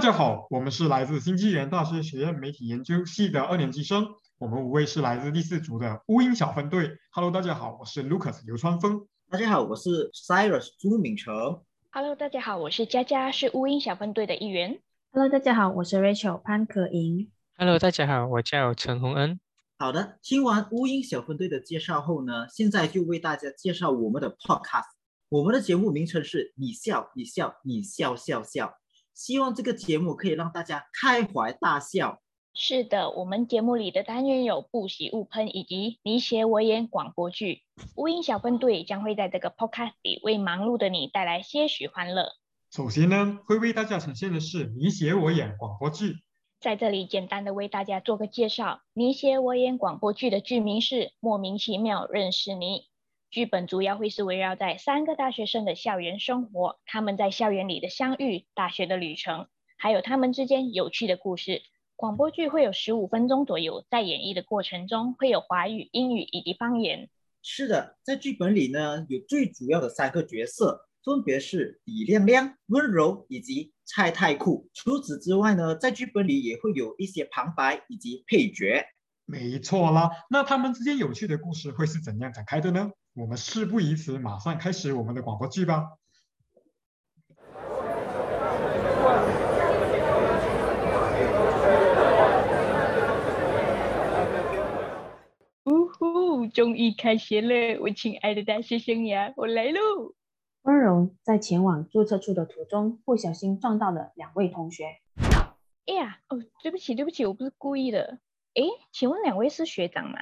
大家好，我们是来自新纪元大学学院媒体研究系的二年级生，我们五位是来自第四组的乌鹰小分队。Hello，大家好，我是 Lucas 刘川峰。大家好，我是 Cyrus 朱敏成。Hello，大家好，我是佳佳，是乌鹰小分队的一员。Hello，大家好，我是 Rachel 潘可莹。Hello，大家好，我叫陈洪恩。好的，听完乌鹰小分队的介绍后呢，现在就为大家介绍我们的 Podcast。我们的节目名称是你笑你笑你笑笑笑，希望这个节目可以让大家开怀大笑。是的，我们节目里的单元有不喜勿喷以及你写我演广播剧。乌鹰小分队将会在这个 Podcast 里为忙碌的你带来些许欢乐。首先呢，会为大家呈现的是你写我演广播剧。在这里简单的为大家做个介绍，你写我演广播剧的剧名是《莫名其妙认识你》。剧本主要会是围绕在三个大学生的校园生活，他们在校园里的相遇、大学的旅程，还有他们之间有趣的故事。广播剧会有十五分钟左右，在演绎的过程中会有华语、英语以及方言。是的，在剧本里呢，有最主要的三个角色，分别是李亮亮、温柔以及蔡太库。除此之外呢，在剧本里也会有一些旁白以及配角。没错啦，那他们之间有趣的故事会是怎样展开的呢？我们事不宜迟，马上开始我们的广播剧吧。呜呼，终于开学了，我亲爱的大学生涯，我来喽！温柔在前往注册处的途中，不小心撞到了两位同学。哎呀，哦，对不起，对不起，我不是故意的。诶，请问两位是学长吗？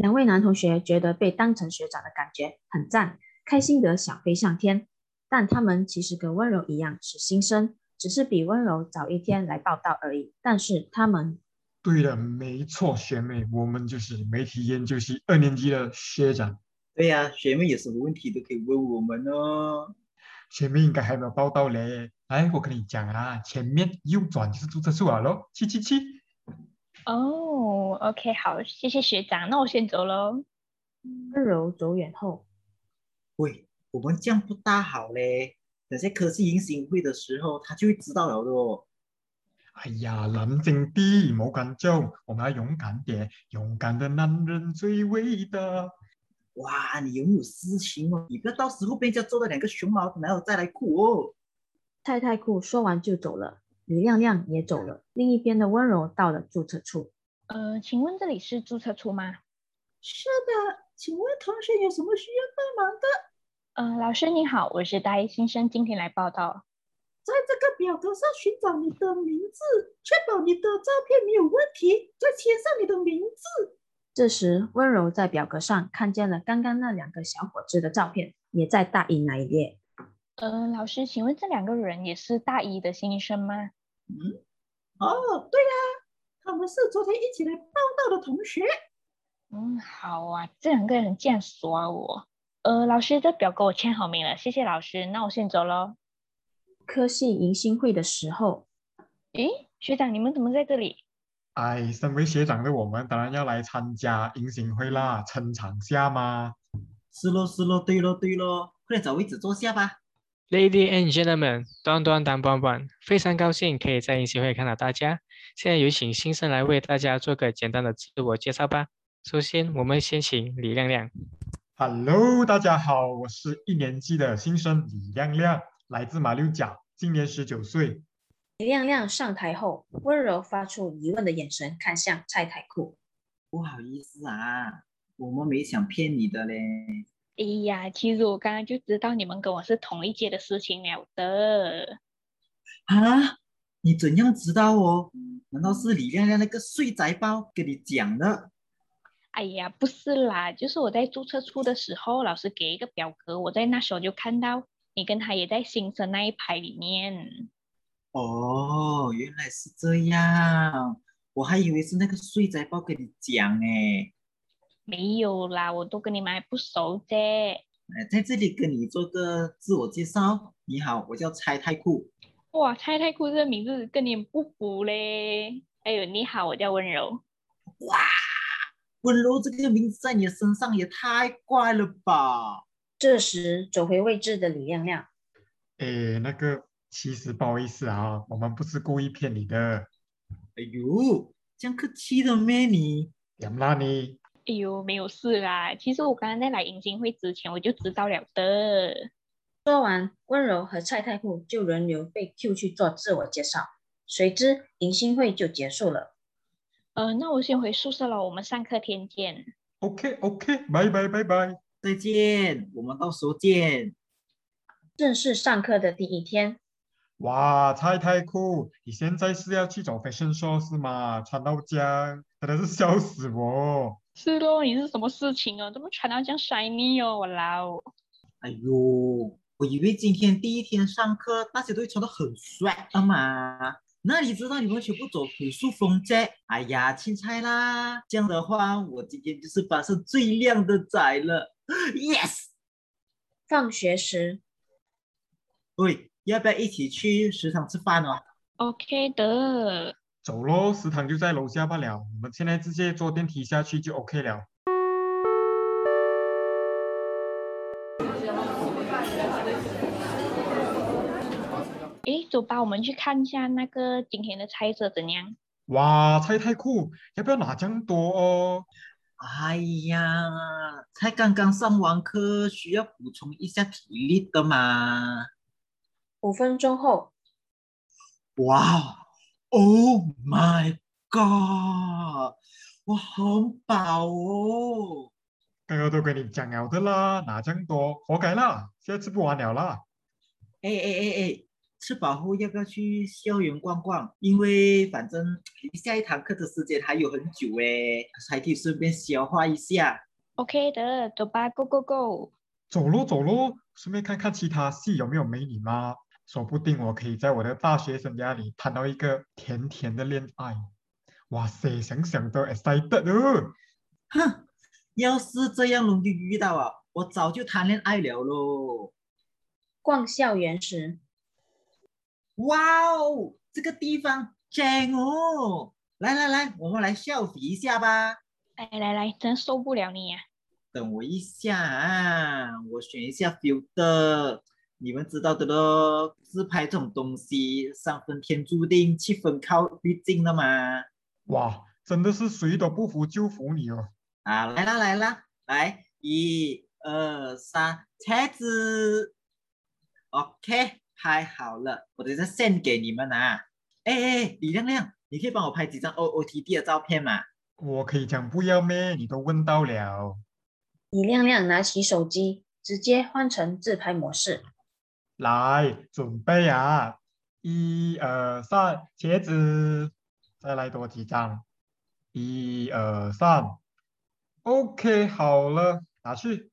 两位男同学觉得被当成学长的感觉很赞，开心得想飞上天。但他们其实跟温柔一样是新生，只是比温柔早一天来报道而已。但是他们对的，没错，学妹，我们就是媒体研究系二年级的学长。对呀、学妹有什么问题都可以问我们哦。学妹应该还没有报道嘞。来，我跟你讲啊，前面右转就是注册处了咯，去去去。哦，OK，好，谢谢学长，那我先走喽。温柔走远后，喂，我们这样不大好嘞。等下科技迎新会的时候，他就会知道了的哦。哎呀，冷静啲，冇緊張，我们要勇敢点，勇敢的男人最伟大。哇，你有没有私情哦？你不要到时候被人家揍了两个熊猫，然后再来哭哦。太太哭说完就走了，李亮亮也走了。另一边的温柔到了注册处，呃，请问这里是注册处吗？是的，请问同学有什么需要帮忙的？呃，老师你好，我是大一新生，今天来报道。在这个表格上寻找你的名字，确保你的照片没有问题，再签上你的名字。这时温柔在表格上看见了刚刚那两个小伙子的照片，也在大一那一列。呃，老师，请问这两个人也是大一的新生吗？嗯，哦，对啦，他们是昨天一起来报道的同学。嗯，好啊，这两个人这样耍我。呃，老师，这表格我签好名了，谢谢老师，那我先走喽。科系迎新会的时候，诶，学长，你们怎么在这里？哎，身为学长的我们，当然要来参加迎新会啦，撑场下嘛。是咯是咯，对咯对咯，快点找位置坐下吧。Lady and gentlemen，端端当棒棒，非常高兴可以在一起会看到大家。现在有请新生来为大家做个简单的自我介绍吧。首先，我们先请李亮亮。Hello，大家好，我是一年级的新生李亮亮，来自马六甲，今年十九岁。李亮亮上台后，温柔发出疑问的眼神看向蔡太库。不好意思啊，我们没想骗你的嘞。哎呀，其实我刚刚就知道你们跟我是同一届的事情了的。啊，你怎样知道哦？难道是李亮亮那个睡宅包跟你讲的？哎呀，不是啦，就是我在注册处的时候，老师给一个表格，我在那时候就看到你跟他也在新生那一排里面。哦，原来是这样，我还以为是那个睡宅包跟你讲诶。没有啦，我都跟你们还不熟啫。呃，在这里跟你做个自我介绍。你好，我叫蔡太酷。哇，蔡太酷这个名字跟你不符嘞。哎呦你好，我叫温柔。哇，温柔这个名字在你的身上也太怪了吧？这时走回位置的李亮亮，诶，那个其实不好意思啊，我们不是故意骗你的。哎呦，这样客气的咩你？点啦你？哎呦，没有事啦。其实我刚刚在来迎新会之前我就知道了的。说完，温柔和蔡太傅就轮流被 Q 去做自我介绍，随之迎新会就结束了。呃，那我先回宿舍了，我们上课天见。OK OK，拜拜拜拜。再见，我们到时候见。正式上课的第一天，哇，蔡太酷！你现在是要去走 fashion show 是吗？穿到这样，真的是笑死我。是咯，你是什么事情哦？怎么穿到这样 shiny 哦？我老。哎呦，我以为今天第一天上课，大家都会穿得很帅的嘛。那你知道你们全部走朴素风啫？哎呀，青菜啦！这样的话，我今天就是班上最靓的仔了。Yes！放学时，喂，要不要一起去食堂吃饭哦？OK 的。走喽，食堂就在楼下罢了。我们现在直接坐电梯下去就 OK 了。诶，走吧，我们去看一下那个今天的菜色怎样。哇，菜太酷！要不要拿这样多哦？哎呀，才刚刚上完课，需要补充一下体力的嘛。五分钟后，哇，Oh my god！我好饱哦。刚刚都跟你讲了的啦，哪这么多，活该啦，现在吃不完了啦。哎哎哎哎，吃饱后要不要去校园逛逛？因为反正离下一堂课的时间还有很久哎，还可以顺便消化一下。OK 的，走吧，Go Go Go！走咯走咯，顺便看看其他系有没有美女嘛，说不定我可以在我的大学生涯里谈到一个甜甜的恋爱。哇塞，想想都 excited 哦。哼，要是这样容易遇到啊，我早就谈恋爱了喽。逛校园时，哇哦，这个地方真哦！来来来，我们来 selfie 一下吧。来来来，真受不了你呀、等我一下啊，我选一下 filter。你们知道的咯，自拍这种东西，三分天注定，七分靠滤镜的嘛。哇，真的是谁都不服就服你哦。啊，来啦来啦，来，一二三，茄子。OK，拍好了，我等下 send 给你们啊。哎哎，李亮亮，你可以帮我拍几张 OOTD 的照片吗？我可以讲不要咩？你都问到了。李亮亮拿起手机，直接换成自拍模式。来，准备啊！一二三，茄子，再来多几张。一二三，OK，好了，拿去。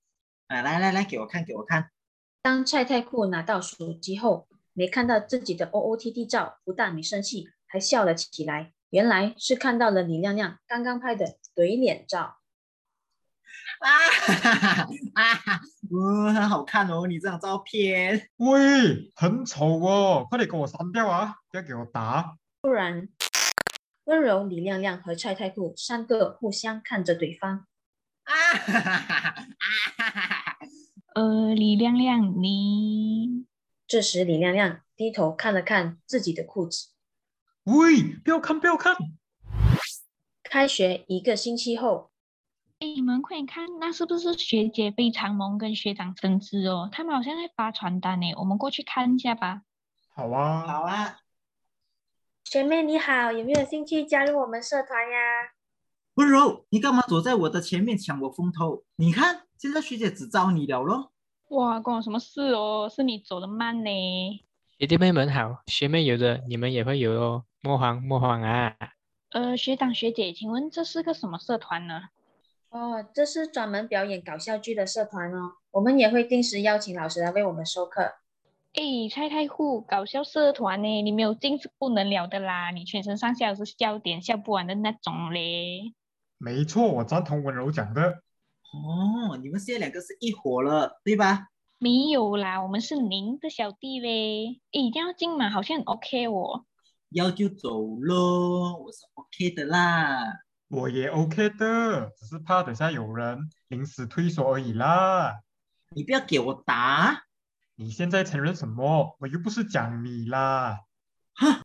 啊，来来来，给我看给我看。当蔡太库拿到手机后，没看到自己的 OOTD 照，不但没生气，还笑了起来。原来是看到了李亮亮刚刚拍的怼脸照。啊哈哈哈啊哈，嗯，很好看哦，你这张照片。喂，很丑哦，快点给我删掉啊！不要给我打。不然，温柔李亮亮和蔡太兔三个互相看着对方。啊哈哈哈啊哈哈！呃，李亮亮，你这时，李亮亮低头看了看自己的裤子。喂，不要看，不要看！开学一个星期后，哎，你们快点看，那是不是学姐非常萌跟学长争执哦？他们好像在发传单呢，我们过去看一下吧。好啊，好啊，学妹你好，有没有兴趣加入我们社团呀？温柔，你干嘛走在我的前面抢我风头？你看，现在学姐只招你了咯。哇，关我什么事哦？是你走的慢呢。学弟妹们好，学妹有的，你们也会有哦，莫慌莫慌啊！呃，学长学姐，请问这是个什么社团呢？哦，这是专门表演搞笑剧的社团哦，我们也会定时邀请老师来为我们授课。哎，蔡太户搞笑社团呢，你没有进是不能聊的啦，你全身上下都是笑点，笑不完的那种嘞。没错，我赞同温柔讲的。哦，你们现在两个是一伙了，对吧？没有啦，我们是您的小弟嘞。诶，一定要进嘛，好像很 OK 哦。要就走喽，我是 OK 的啦。我也 OK 的，只是怕等下有人临时退缩而已啦。你不要给我打。你现在承认什么？我又不是讲你啦。哈，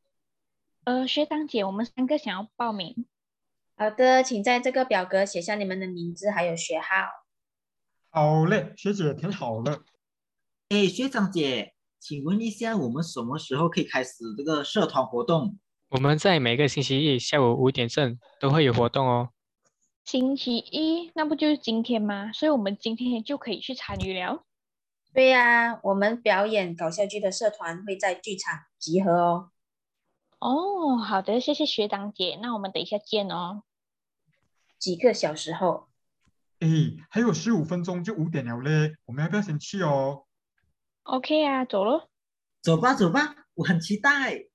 呃，学长姐，我们三个想要报名。好的，请在这个表格写下你们的名字还有学号。好嘞，学姐填好了。哎，学长姐，请问一下，我们什么时候可以开始这个社团活动？我们在每个星期一下午五点正都会有活动哦。星期一，那不就是今天吗？所以我们今天就可以去参与了。对呀、我们表演搞笑剧的社团会在剧场集合哦。哦，好的，谢谢学长姐，那我们等一下见哦。几个小时后，哎，还有十五分钟就五点了嘞，我们要不要先去哦？OK 啊，走咯。走吧，走吧，我很期待。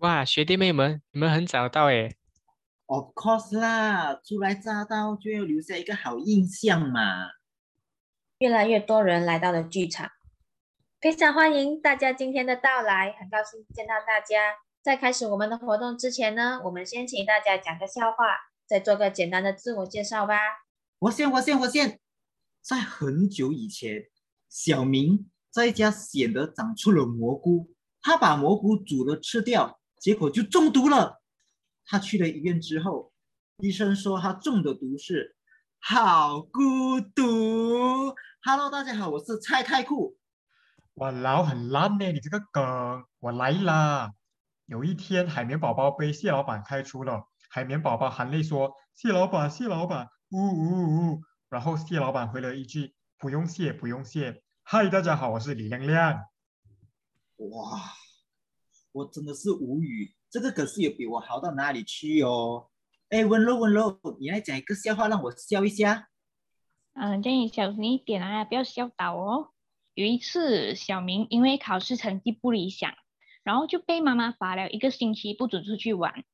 哇，学弟妹们，你们很早到诶。Of course 啦，初来乍到就要留下一个好印象嘛。越来越多人来到了剧场，非常欢迎大家今天的到来，很高兴见到大家。在开始我们的活动之前呢，我们先请大家讲个笑话，再做个简单的自我介绍吧。我先，我先，我先。在很久以前，小明在家显得长出了蘑菇，他把蘑菇煮了吃掉，结果就中毒了。他去了医院之后，医生说他中的毒是好孤独。Hello，大家好，我是蔡太酷。哇，老很烂呢，你这个梗，我来啦。有一天，海绵宝宝被蟹老板开除了，海绵宝宝含泪说：“蟹老板，蟹老板，呜呜呜。”然后蟹老板回了一句：“不用谢，不用谢。”嗨，大家好，我是李亮亮。哇，我真的是无语，这个可是也比我好到哪里去哦。哎，温柔温柔，你来讲一个笑话让我笑一下。嗯，这样你小心一点啊，不要笑倒哦。有一次，小明因为考试成绩不理想，然后就被妈妈罚了一个星期不准出去玩。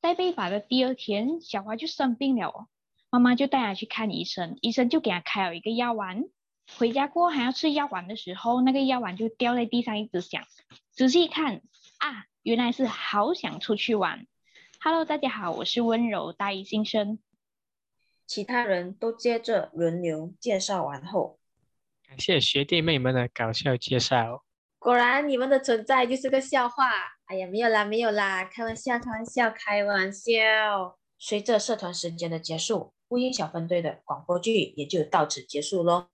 在被罚的第二天，小花就生病了，妈妈就带他去看医生，医生就给他开了一个药丸。回家过后还要吃药丸的时候，那个药丸就掉在地上，一直响。仔细一看啊，原来是好想出去玩。Hello，大家好，我是温柔大一新生。其他人都接着轮流介绍完后，感谢学弟妹们的搞笑介绍。果然你们的存在就是个笑话。哎呀，没有啦，没有啦，开玩笑，开玩笑，开玩笑。随着社团时间的结束，乌鹰小分队的广播剧也就到此结束喽。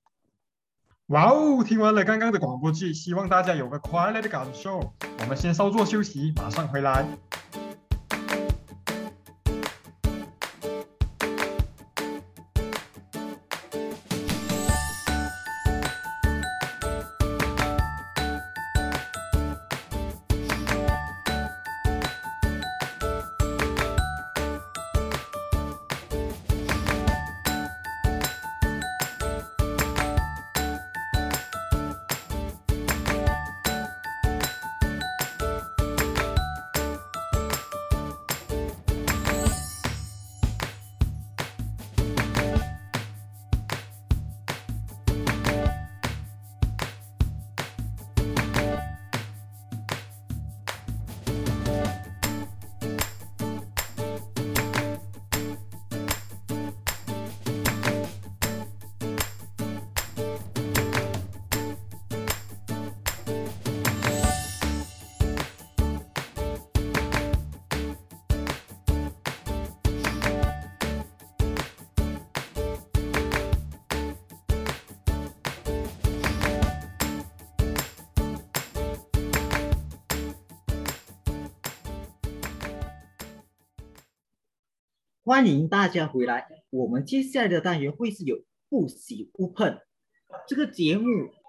哇哦，听完了刚刚的广播剧，希望大家有个快乐的感受。我们先稍作休息，马上回来。欢迎大家回来。我们接下来的单元会是有不喜勿碰，这个节目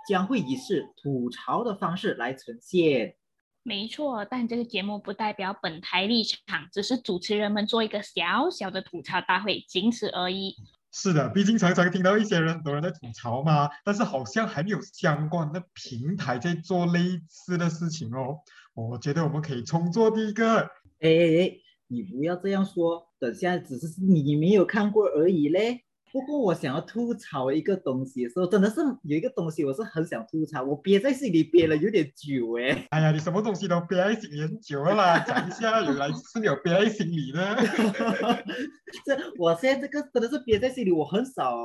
将会以是吐槽的方式来呈现。没错，但这个节目不代表本台立场，只是主持人们做一个小小的吐槽大会，仅此而已。是的，毕竟常常听到一些人很多人在吐槽嘛，但是好像还没有相关的平台在做类似的事情哦。我觉得我们可以重做第一个。哎哎哎，你不要这样说，等下只是你没有看过而已嘞。不过我想要吐槽一个东西的时候，真的是有一个东西我是很想吐槽，我憋在心里憋了有点久哎。哎呀，你什么东西都憋在心里很久了啦，讲一下，原来是有憋在心里的。这我现在这个真的是憋在心里，我很少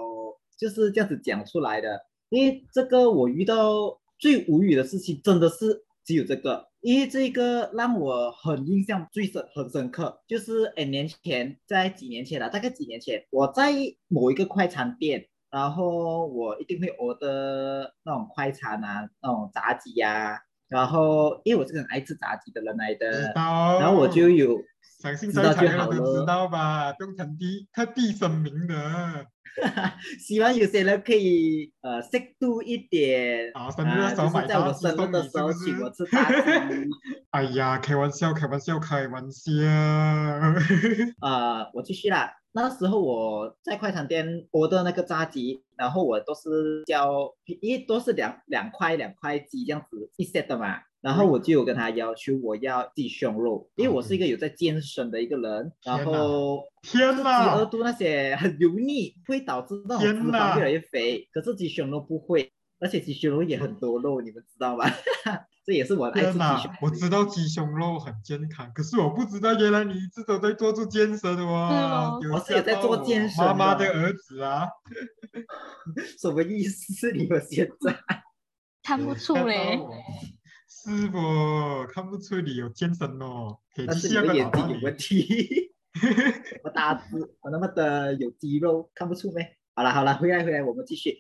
就是这样子讲出来的，因为这个我遇到最无语的事情真的是只有这个，因为这个让我很印象最深很深刻，就是 N 年前，在几年前了，大概几年前，我在某一个快餐店，然后我一定会 order 那种快餐啊，那种炸鸡呀、然后因为我是个很爱吃炸鸡的人来知的，道。然后我就有相信在场人都知道吧，不用特地特地声明的。希望有些人可以呃适度一点啊生日的时候买就是在我生日送的时候请我吃大鸡。哎呀，开玩笑，开玩笑，开玩笑。呃，我继续啦。那时候我在快餐店 order 那个炸鸡，然后我都是叫，因为都是两两块两块鸡这样子一 set 的嘛。然后我就有跟他要求我要鸡胸肉，因为我是一个有在健身的一个人，然天哪后天饥饿哪！度那些很油腻，会导致那种脂肪越来越肥。可是鸡胸肉不会，而且鸡胸肉也很多肉，你们知道吗？这也是我爱吃天哪鸡胸！我知道鸡胸肉很健康，可是我不知道原来你一直都在做做健身的哇！有我是有在做健身妈妈的的儿子啊，什么意思？你们现在？看不出嘞。是不？看不出你有健身哦，但是下个你的眼。睛有问题。我大字，我那么的有肌肉，看不出没？好了好了，回来回来，我们继续。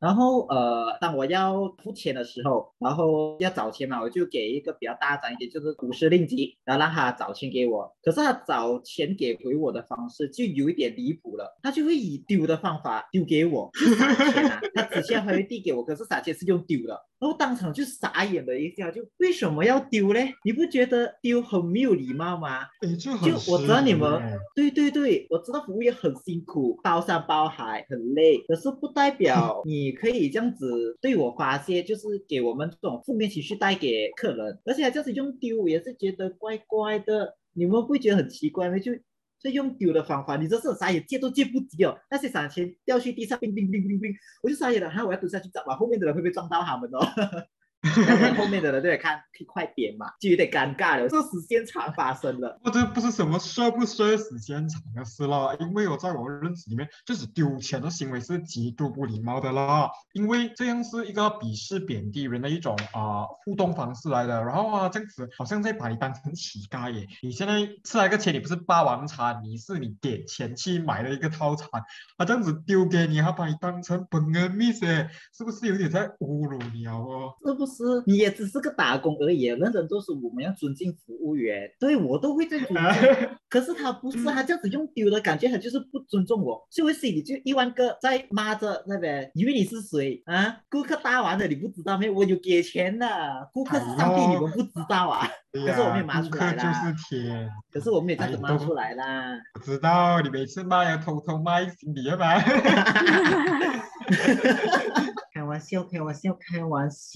然后呃，当我要付钱的时候，然后要找钱嘛，我就给一个比较大张一点，就是五十令吉，然后让他找钱给我。可是他找钱给回我的方式就有一点离谱了，他就会以丢的方法丢给我，钱啊，他纸钱还会递给我，可是撒钱是用丢的，然后当场就傻眼了一下，就为什么要丢嘞？你不觉得丢很没有礼貌吗？哎，就就我知道你们对对对，我知道服务业很辛苦，包山包海很累，可是不代表 你可以这样子对我发泄，就是给我们这种负面情绪带给客人，而且还这样子用丢，也是觉得怪怪的。你们不会觉得很奇怪吗？就就用丢的方法，你这是啥也，借都借不及哦。那些散钱掉去地上，冰冰冰冰冰，我就傻眼了，哈我要蹲下去找嘛，后面的人会不会撞到他们哦？然后后面的人都得看快点嘛，就有点尴尬了，这时间长发生了。我这不是什么奢不奢时间长的事啦，因为我在我认识里面，就是丢钱的行为是极度不礼貌的啦，因为这样是一个鄙视贬低人的一种啊、互动方式来的。然后啊，这样子好像在把你当成乞丐耶。你现在吃了一个钱，你不是霸王餐，你是你点钱去买了一个套餐，啊这样子丢给你，还把你当成本恩 miss，耶是不是有点在侮辱你啊？哦？是不是？你也只是个打工而已，人人都是我们要尊敬服务员，对我都会在尊敬。可是他不是，他这样子用丢的感觉，他就是不尊重我，所以我心里就一万个在骂着那边，以为你是谁啊？顾客搭完了你不知道没？我有给钱的，顾客是上帝，你们不知道啊？对可是我没骂出来顾客就啦是天。可是我没有这样子骂出来啦。我知道你每次骂要偷偷骂心里吧？开玩笑，开玩笑，开玩笑。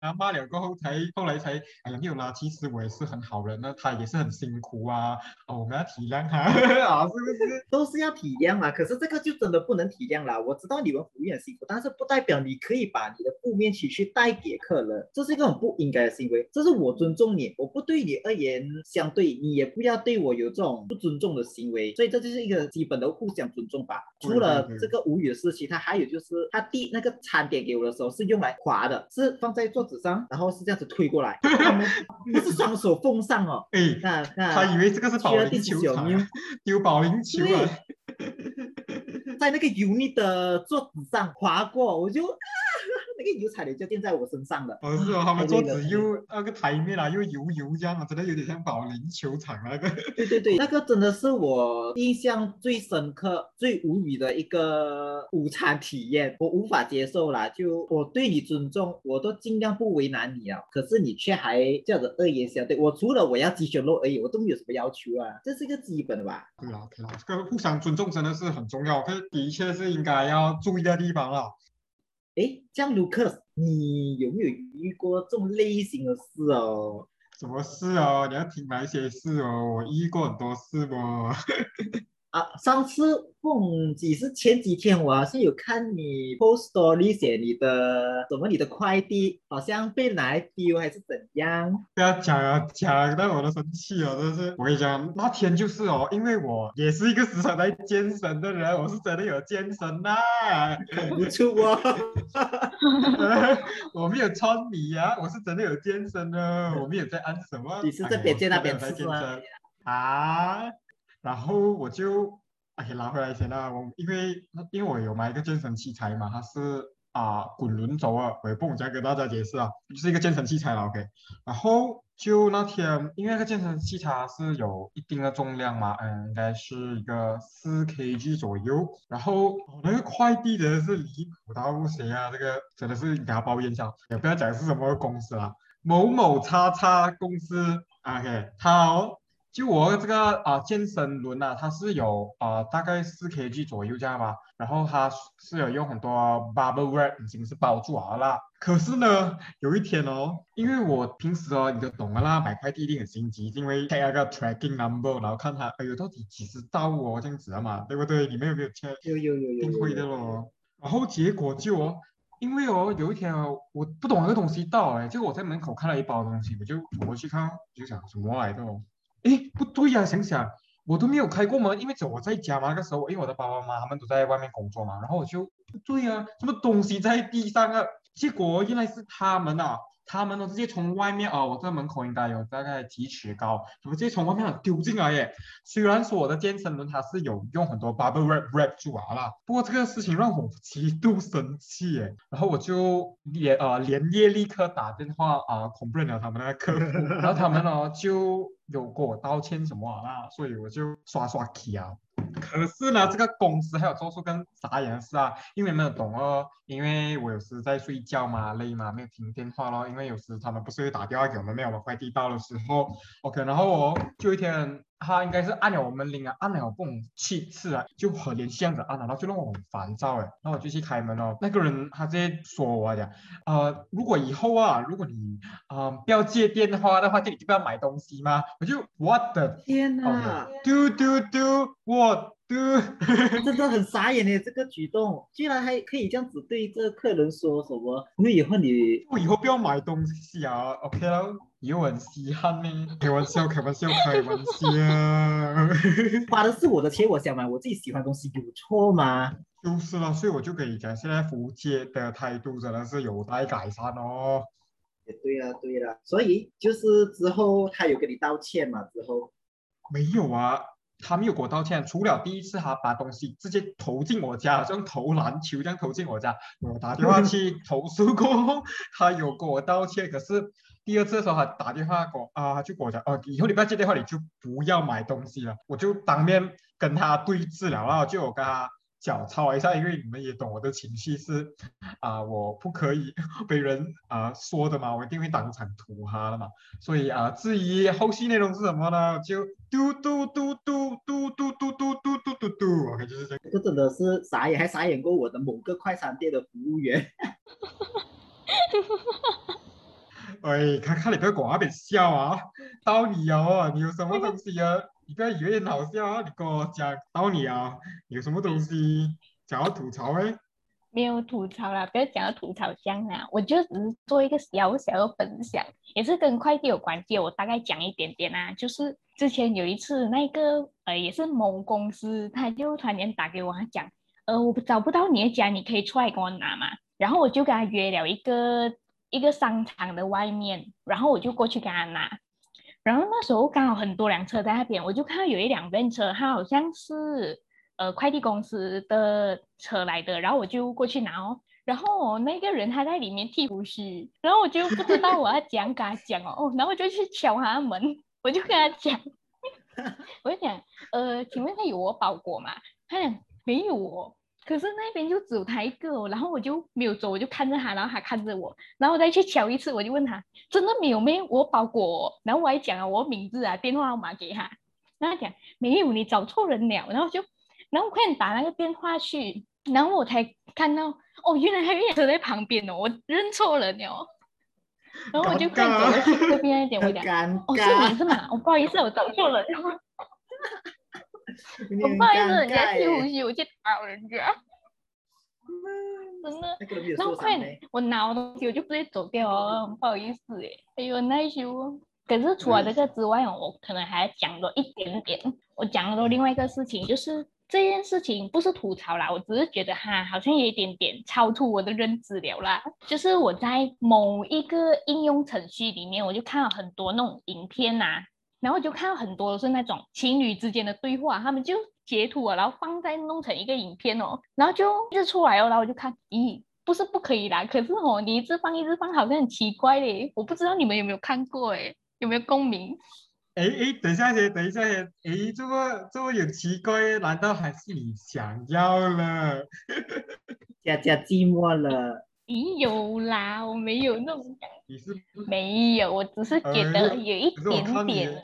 然后骂了过后才后来才哎呀没有啦，其实我也是很好人呢，他也是很辛苦啊，哦我们要体谅他 啊，是不是？都是要体谅啦，可是这个就真的不能体谅啦。我知道你们服务业很辛苦，但是不代表你可以把你的负面情绪带给客人，这是一个很不应该的行为。这是我尊重你，我不对你恶言相对，你也不要对我有这种不尊重的行为。所以这就是一个基本的互相尊重吧。除了这个无语的事情，他还有就是他递那个餐点给我的时候是用来划的，是放在桌子上，然后是这样子推过来，他们不是双手奉上哦。哎，那那他以为这个是保龄球场啊，丢保龄球啊，在那个油腻的桌子上划过，我就啊，那个油彩的就垫在我身上了。哦是哦，他们桌子又那个台面啊又油油这样啊，真的有点像保龄球场那个。对对对，那个真的是我印象最深刻、最无语的一个午餐体验，我无法接受啦。就我对你尊重，我都尽量不为难你啊，可是你却还这样子恶言相对。我除了我要鸡胸肉而已，我都没有什么要求啊，这是一个基本的吧。对啊，对啊，这个互相尊重真的是很重要，这的确是应该要注意的地方啦。诶，这样卢克，你有没有遇过这种类型的事哦？什么事哦？你要听哪些事哦？我遇过很多事哦。啊，上次忘记是前几天，我好像有看你 post story 写你的怎么，你的快递好像被拿来丢还是怎样？不要讲啊，讲到我都生气了，真是。我跟你讲，那天就是哦，因为我也是一个时常在健身的人，我是真的有健身呐、看不出哦。我没有穿你呀、我是真的有健身的，我没有在暗示什么。你是哎这边健那边吃吗在健身啊？然后我就哎拉回来先啦，我因为因为我有买一个健身器材嘛，它是啊滚轮轴啊，我也不懂怎样跟大家解释啊，就是一个健身器材了，OK。然后就那天，因为那个健身器材是有一定的重量嘛，嗯，应该是一个四 kg 左右。然后、那个快递真的是离谱到不行啊，这个真的是给他抱怨一下，也不要讲是什么公司啦，某某叉叉公司，OK，好。就我这个啊、健身轮啊，它是有啊、大概四 kg 左右这样吧，然后它是有用很多 bubble wrap 已经是包住好了啦。可是呢，有一天哦，因为我平时哦你都懂的啦，买快递一定很心急，因为 check 那个 tracking number，然后看它哎呦到底几时到哦这样子的嘛，对不对？你们有没有 check？有有有有定会的咯。然后结果就哦，因为哦有一天哦，我不懂那个东西到哎，就我在门口看了一包东西，我就走过去看，我就想什么来的哦？诶，不对呀、想想我都没有开过门，因为只有我在家嘛，那个时候因为我的爸爸妈妈他们都在外面工作嘛，然后我就不对呀、什么东西在地上啊？结果原来是他们啊。他们都直接从外面啊，我这门口应该有大概几尺高，我直接从外面丢进来耶。虽然说我的健身轮它是有用很多 bubble wrap wrap 住啊啦，不过这个事情让我极度生气耶。然后我就连呃连夜立刻打电话啊 complain 了他们那个客服，然后他们呢就有过道歉什么啊，所以我就刷刷去啊。可是呢，这个公司还有做出跟啥颜色啊，因为没有懂哦，因为我有时在睡觉嘛，累嘛，没有听电话咯，因为有时他们不是会打电话给我们，没有我快递到的时候，OK，然后我，就一天他应该是按了我们铃啊，按了我不懂七次啊，就很连续这样子按了，然后就让我很烦躁哎，然后我就去开门哦，那个人他直接说我讲，呃，如果以后啊，如果你啊、呃不要接电话的话，这里就不要买东西吗？我就 what the 天哪，do do do what 真的很傻眼耶！这个举动居然还可以这样子对这个客人说什么？因为以后你我以后不要买东西啊，OK 了，以后很稀罕呢。开玩笑，开玩笑，开玩笑。花的是我的钱，我想买我自己喜欢的东西，有错吗？就是了，所以我就跟你讲，现在福建的态度真的是有待改善哦。也对了对了，所以就是之后他有跟你道歉嘛？之后没有啊，他没有给我道歉，除了第一次他把东西直接投进我家，像投篮球这样投进我家，我打电话去投诉过后，他有跟我道歉，可是第二次的时候他打电话给我啊，他就跟我讲，哦，以后你不要接电话，你就不要买东西了，我就当面跟他对峙了，然后就我跟他。小吵一下，因为你们也懂我的情绪是，啊、我不可以被人啊、说的嘛，我一定会当场吐他的嘛。所以啊，至于后续内容是什么呢？就嘟嘟嘟嘟嘟嘟嘟嘟嘟嘟嘟嘟，OK，就是这个。这真的是傻眼，还傻眼过我的某个快餐店的服务员。喂，看看你不要往那边笑啊！到你哦，你有什么东西啊？你不要以为很好笑啊！你跟我讲，到你啊，有什么东西想要吐槽哎？没有吐槽啦，不要讲到吐槽箱啦，我就只是做一个小小的分享，也是跟快递有关系，我大概讲一点点啊。就是之前有一次，那个呃也是某公司，他就突然间打给我，他讲，呃我找不到你的家，你可以出来给我拿嘛。然后我就跟他约了一个一个商场的外面，然后我就过去跟他拿。然后那时候刚好很多辆车在那边，我就看到有一辆 van 车，它好像是呃快递公司的车来的，然后我就过去拿哦。然后、那个人他在里面剃胡须，然后我就不知道我要怎样跟他讲哦，哦然后我就去敲他门，我就跟他讲，我就讲，呃，请问他有我包裹吗？他讲没有哦，可是那边就只有他一个哦，然后我就没有走，我就看着他，然后他看着我，然后我再去敲一次，我就问他，真的没有没有我包裹、哦，然后我还讲了我名字啊、电话号码给他，然后他讲没有，你找错人了，然后就，然后我快点打那个电话去，然后我才看到，哦，原来还有一辆车在旁边哦，我认错人了，然后我就快点走过去这边一点，我讲。哦，是尬你。是吗？我、不好意思，我找错了。不好意思，人家尬耶吸呼吸，我去打扰人家，真的。那个人没有然后快我拿我东西我就不会走掉哦，不好意思诶，哎呦很害羞哦。可是除了这个之外哦，我可能还要讲了一点点。我讲了另外一个事情，就是这件事情不是吐槽啦，我只是觉得哈，好像有一点点超出我的认知了啦。就是我在某一个应用程序里面，我就看了很多那种影片呐、然后就看到很多都是那种情侣之间的对话，他们就截图啊，然后放在弄成一个影片哦，然后就一直出来哦，然后我就看，咦，不是不可以啦，可是哦，你一直放一直放，好像很奇怪嘞，我不知道你们有没有看过诶，有没有共鸣？哎哎，等一下先，等一下先，哎，这么这么有奇怪，难道还是你想要了？佳佳寂寞了。没有啦，我没有那种感觉，你是是？没有，我只是觉哎得有一点你点，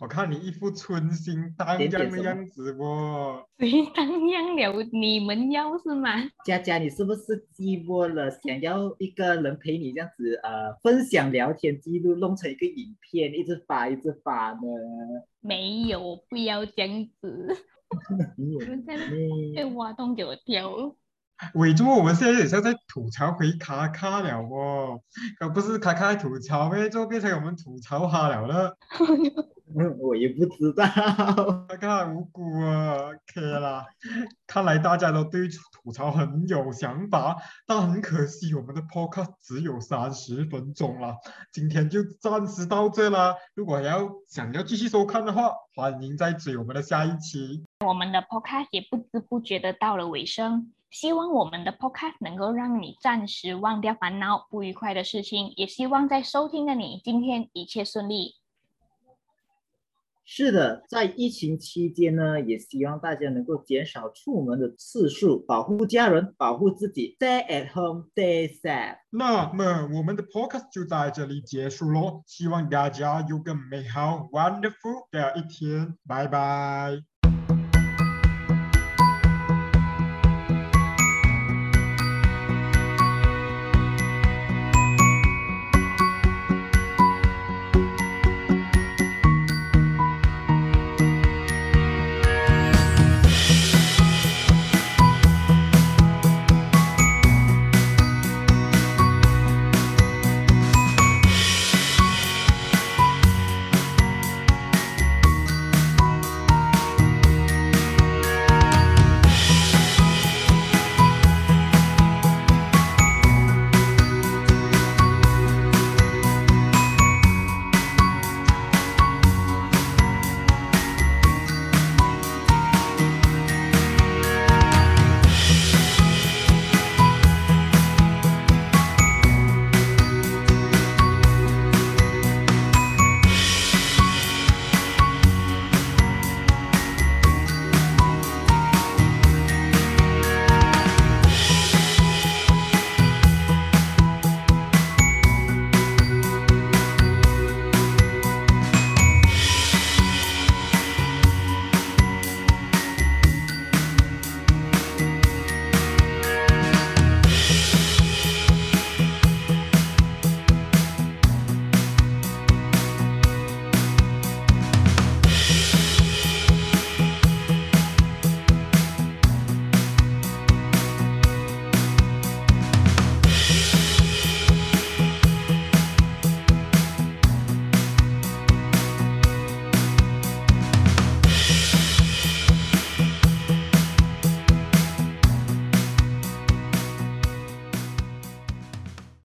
我看你一副春心荡漾的样子哦。谁荡漾了？你们要是吗？佳佳，你是不是寂寞了？想要一个人陪你这样子呃分享聊天记录，弄成一个影片，一直发一直发呢？没有，不要这样子，你有你们在挖洞给我跳。伟珠，我们现在也像在吐槽回卡卡了哦，可不是卡卡在吐槽呗，就变成我们吐槽他了了。嗯我也不知道。卡卡无辜啊，OK 啦。看来大家都对吐槽很有想法，但很可惜我们的 podcast 只有三十分钟了，今天就暂时到这啦。如果还要想要继续收看的话，欢迎再追我们的下一期。我们的 podcast 也不知不觉的到了尾声，希望我们的 podcast 能够让你暂时忘掉烦恼、不愉快的事情，也希望在收听的你今天一切顺利。是的，在疫情期间呢，也希望大家能够减少出门的次数，保护家人，保护自己。Stay at home, stay safe。那么我们的 podcast 就在这里结束喽，希望大家有个美好 wonderful 的一天，拜拜。